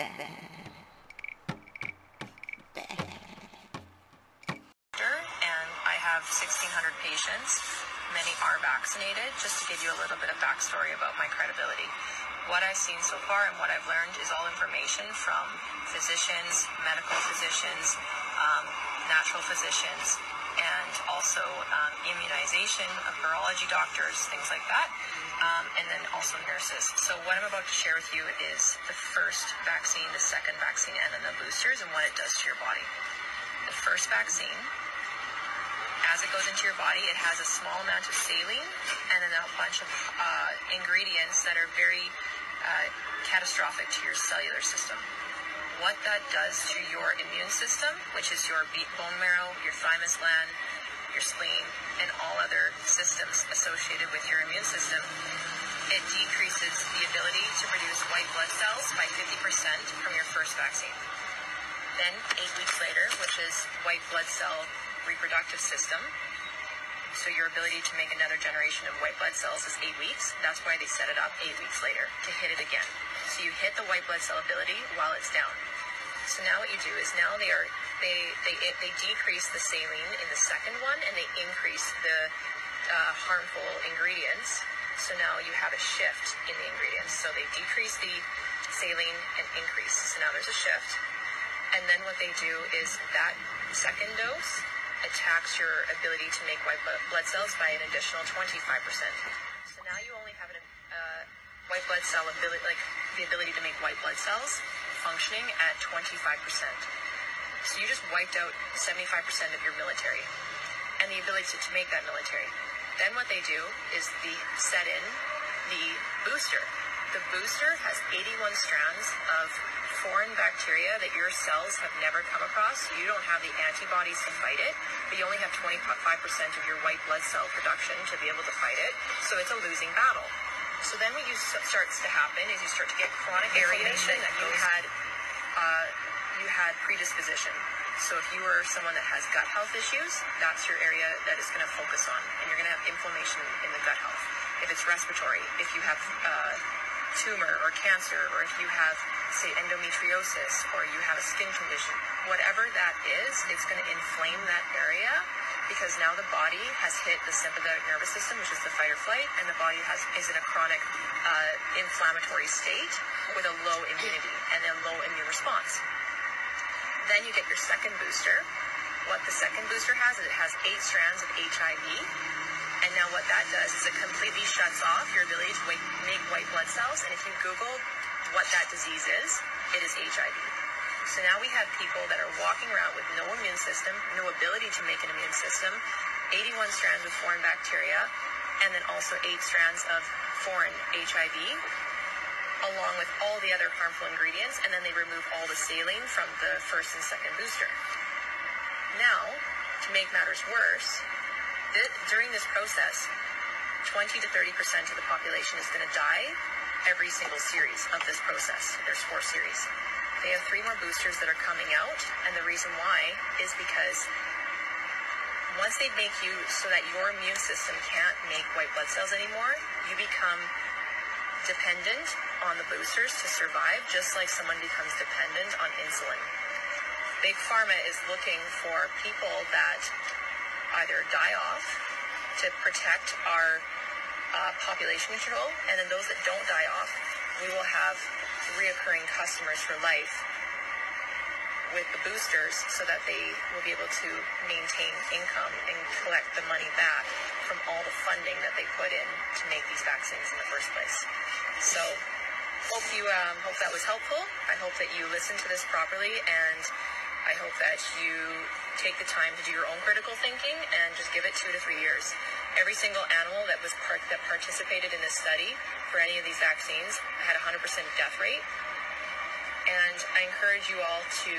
and I have 1,600 patients. Many are vaccinated. Just to give you a little bit of backstory about my credibility. What I've seen so far and what I've learned is all information from physicians, medical physicians, um, natural physicians, and also um, immunization of virology doctors, things like that, um, and then also nurses. So what I'm about to share with you is the first vaccine, the second vaccine, and then the boosters and what it does to your body. The first vaccine as it goes into your body, it has a small amount of saline and then a bunch of uh, ingredients that are very uh, catastrophic to your cellular system. What that does to your immune system, which is your bone marrow, your thymus gland, your spleen, and all other systems associated with your immune system, it decreases the ability to produce white blood cells by 50% from your first vaccine. Then, eight weeks later, which is white blood cell reproductive system. So your ability to make another generation of white blood cells is eight weeks. That's why they set it up eight weeks later to hit it again. So you hit the white blood cell ability while it's down. So now what you do is now they are they they they decrease the saline in the second one and they increase the uh, harmful ingredients. So now you have a shift in the ingredients. So they decrease the saline and increase. So now there's a shift. And then what they do is that second dose attacks your ability to make white blood cells by an additional 25%. So now you only have a uh, white blood cell ability, like the ability to make white blood cells functioning at 25%. So you just wiped out 75% of your military and the ability to, to make that military. Then what they do is the set in the booster. The booster has 81 strands of foreign bacteria that your cells have never come across. You don't have the antibodies to fight it, but you only have 25% of your white blood cell production to be able to fight it. So it's a losing battle. So then what you starts to happen is you start to get chronic inflammation that you had uh, you had predisposition. So if you are someone that has gut health issues, that's your area that is going to focus on, and you're going to have inflammation in the gut health. If it's respiratory, if you have uh, tumor or cancer, or if you have say endometriosis or you have a skin condition, whatever that is, it's going to inflame that area because now the body has hit the sympathetic nervous system, which is the fight or flight, and the body has is in a chronic uh, inflammatory state with a low immunity and a low immune response. Then you get your second booster. What the second booster has is it has eight strands of HIV. And now what that does is it completely shuts off your ability to make white blood cells. And if you Google what that disease is, it is HIV. So now we have people that are walking around with no immune system, no ability to make an immune system, 81 strands of foreign bacteria, and then also eight strands of foreign HIV, along with all the other harmful ingredients, and then they remove all the saline from the first and second booster. Now, to make matters worse, th- during this process, 20 to 30% of the population is going to die every single series of this process. There's four series. They have three more boosters that are coming out, and the reason why is because once they make you so that your immune system can't make white blood cells anymore, you become dependent on the boosters to survive, just like someone becomes dependent on insulin. Big Pharma is looking for people that either die off to protect our uh, population control, and then those that don't die off, we will have reoccurring customers for life with the boosters so that they will be able to maintain income and collect the money back from all the funding that they put in to make these vaccines in the first place. So hope you um, hope that was helpful. I hope that you listen to this properly and I hope that you take the time to do your own critical thinking and just give it two to three years. Every single animal that was part that participated in this study for any of these vaccines had a 100% death rate. And I encourage you all to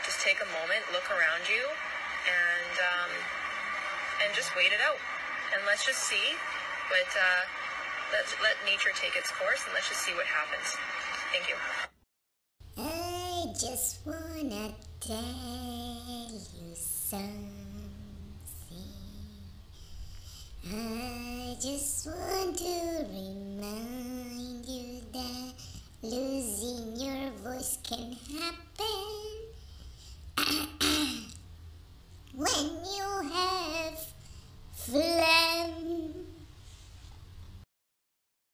just take a moment, look around you, and um, and just wait it out. And let's just see. But uh, let let nature take its course, and let's just see what happens. Thank you. Just wanna tell you something.